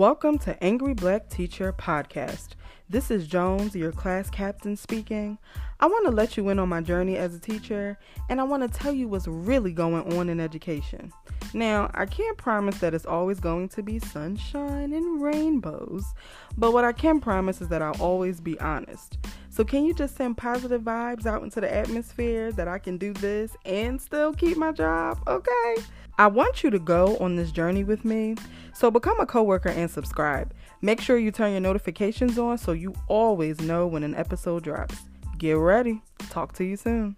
Welcome to Angry Black Teacher Podcast. This is Jones, your class captain, speaking. I want to let you in on my journey as a teacher, and I want to tell you what's really going on in education. Now, I can't promise that it's always going to be sunshine and rainbows, but what I can promise is that I'll always be honest. So, can you just send positive vibes out into the atmosphere that I can do this and still keep my job? Okay. I want you to go on this journey with me. So become a coworker and subscribe. Make sure you turn your notifications on so you always know when an episode drops. Get ready. Talk to you soon.